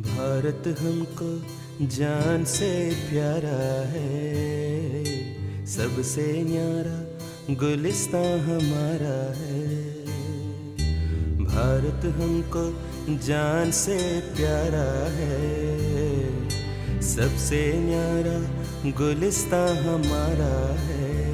भारत हमको जान से प्यारा है। सबसे न्यारा गुलिस्ता हमारा है। भारत हमको जान से प्यारा है। सबसे न्यारा गुलिस्ता हमारा है।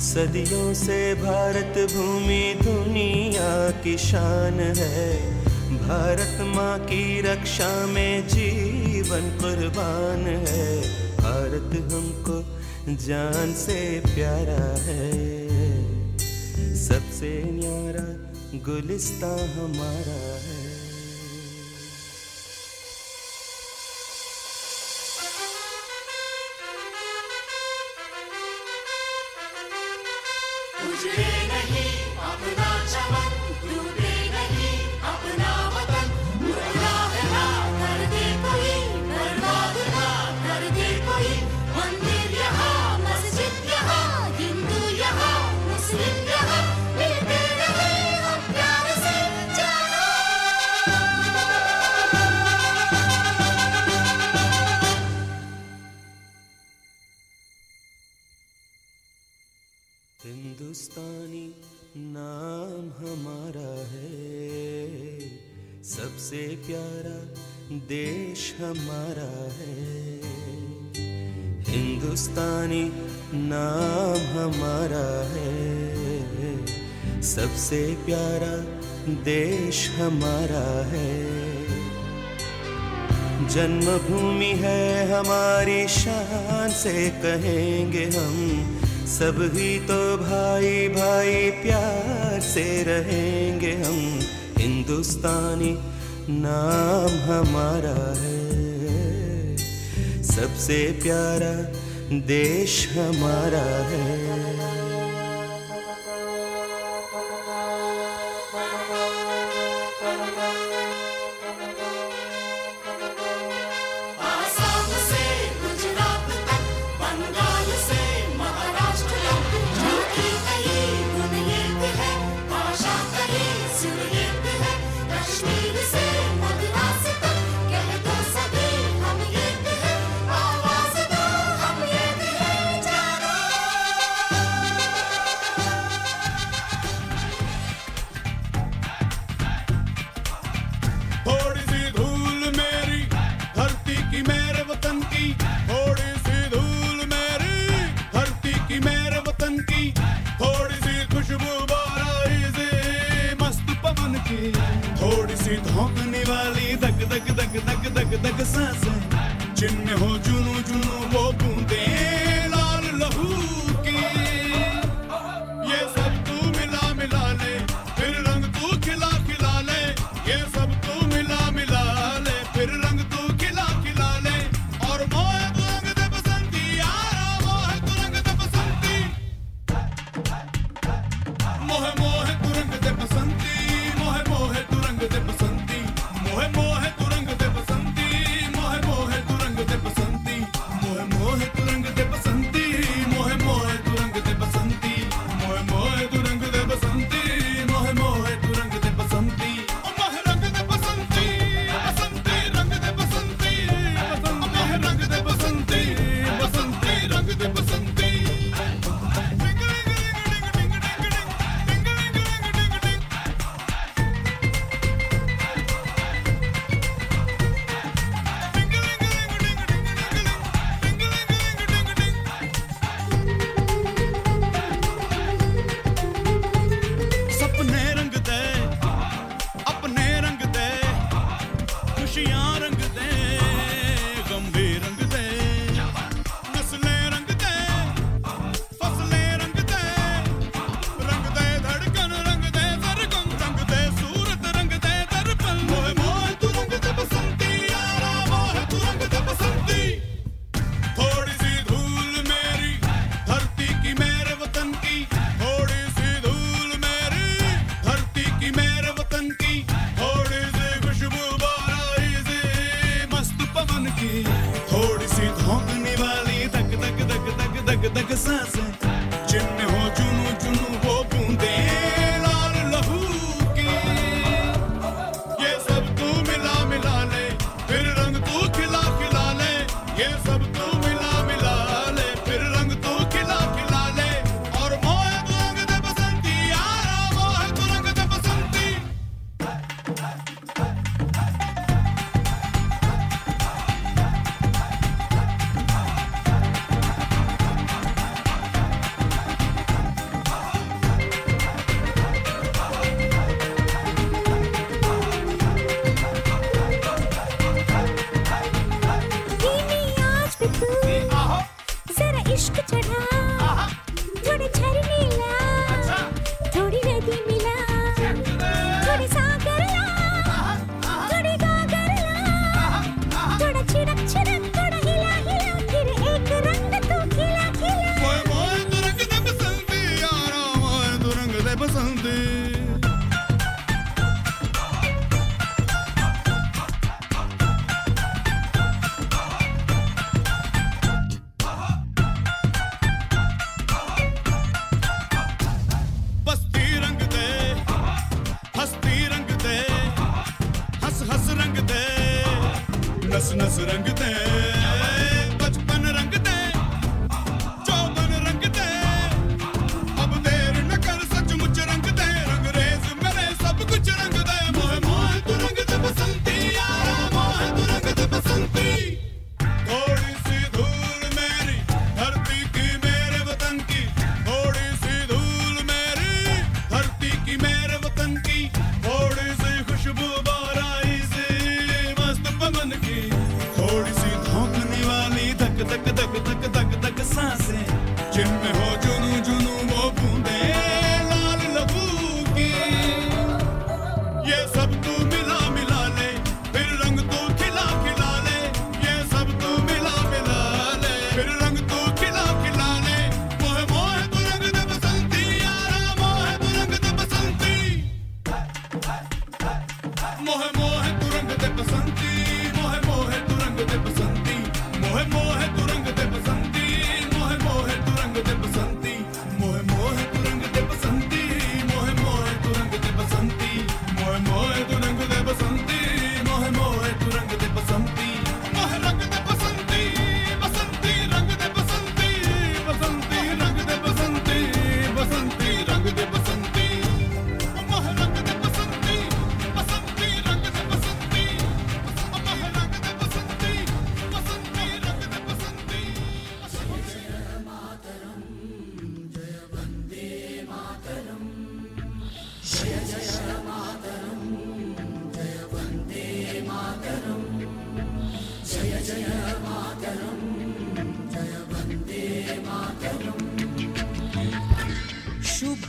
सदियों से भारत भूमि दुनिया की शान है। भारत माँ की रक्षा में जीवन कुर्बान है। भारत हमको जान से प्यारा है। सबसे न्यारा गुलिस्ता हमारा है। हिंदुस्तानी सबसे प्यारा देश हमारा है। हिंदुस्तानी नाम हमारा है। सबसे प्यारा देश हमारा है। जन्मभूमि है हमारी शान से कहेंगे हम। ही तो भाई भाई प्यार से रहेंगे हम। हिंदुस्तानी नाम हमारा है। सबसे प्यारा देश हमारा है। ये वो तू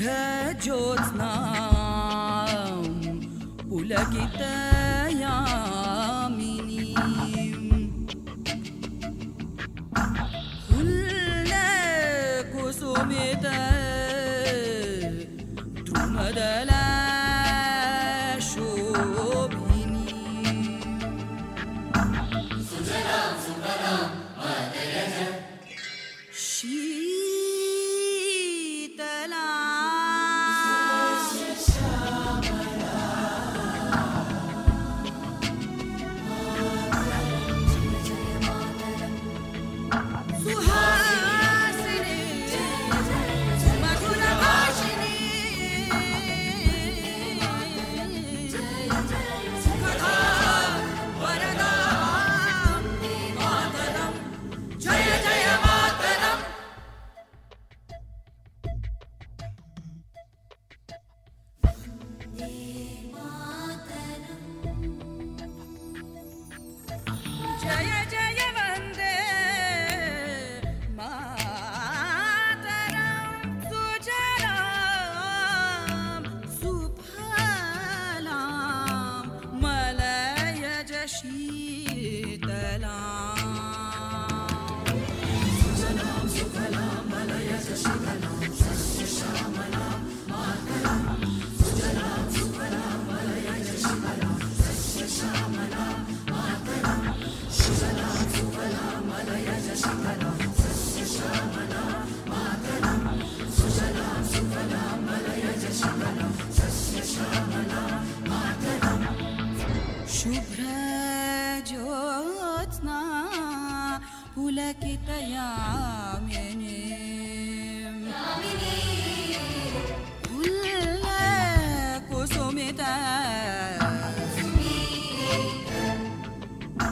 ज्योत्स्ना पुलगित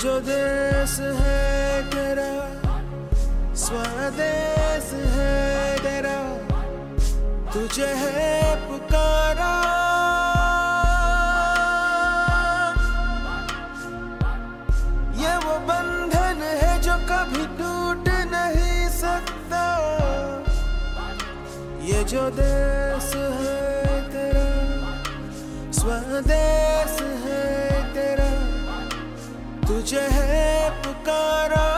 जो देश है तेरा, स्वदेश है तेरा, तुझे है पुकारा। ये वो बंधन है जो कभी टूट नहीं सकता। ये जो देश है तेरा, स्वदेश है तेरा तुझे है पुकारा।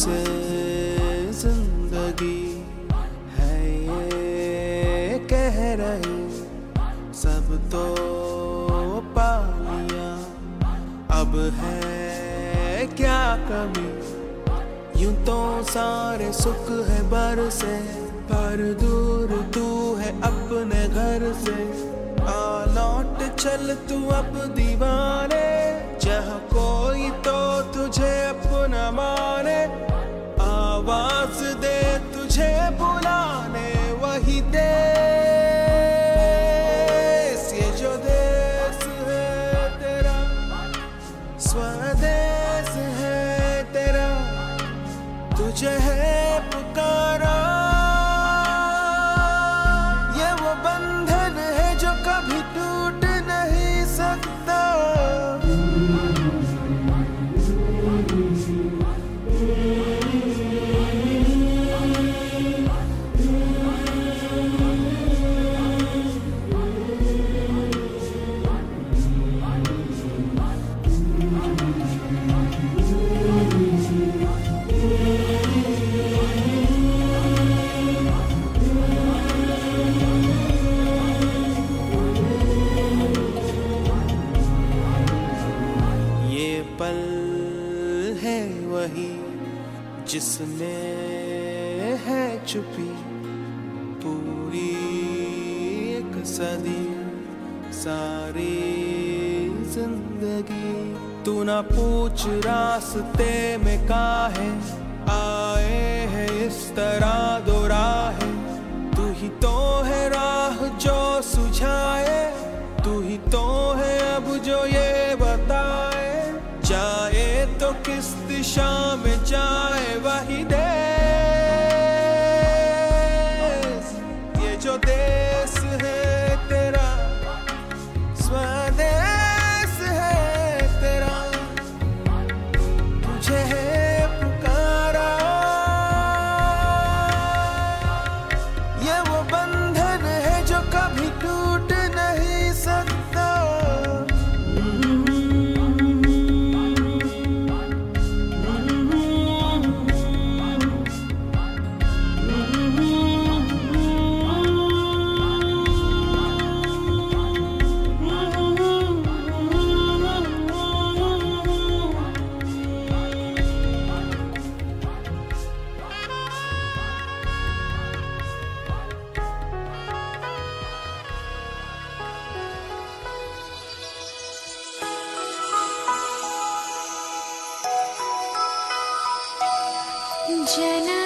तुझसे ज़िंदगी है ये कह रही, सब तो पालिया अब है क्या कमी? यूँ तो सारे सुख है बर से, पर दूर तू है अपने घर से। आ लौट चल तू अब दीवाने, जहाँ कोई तो तुझे अपना माने जिसने है छुपी पूरी एक सदी, सारी ज़िंदगी। तू ना पूछ रास्ते में काहे, आए है इस तरह दो राह। तू ही तो है राह जो सुझाए, तू ही तो है अब जो ये बताए। जाए तो किस दिशा में Jenna.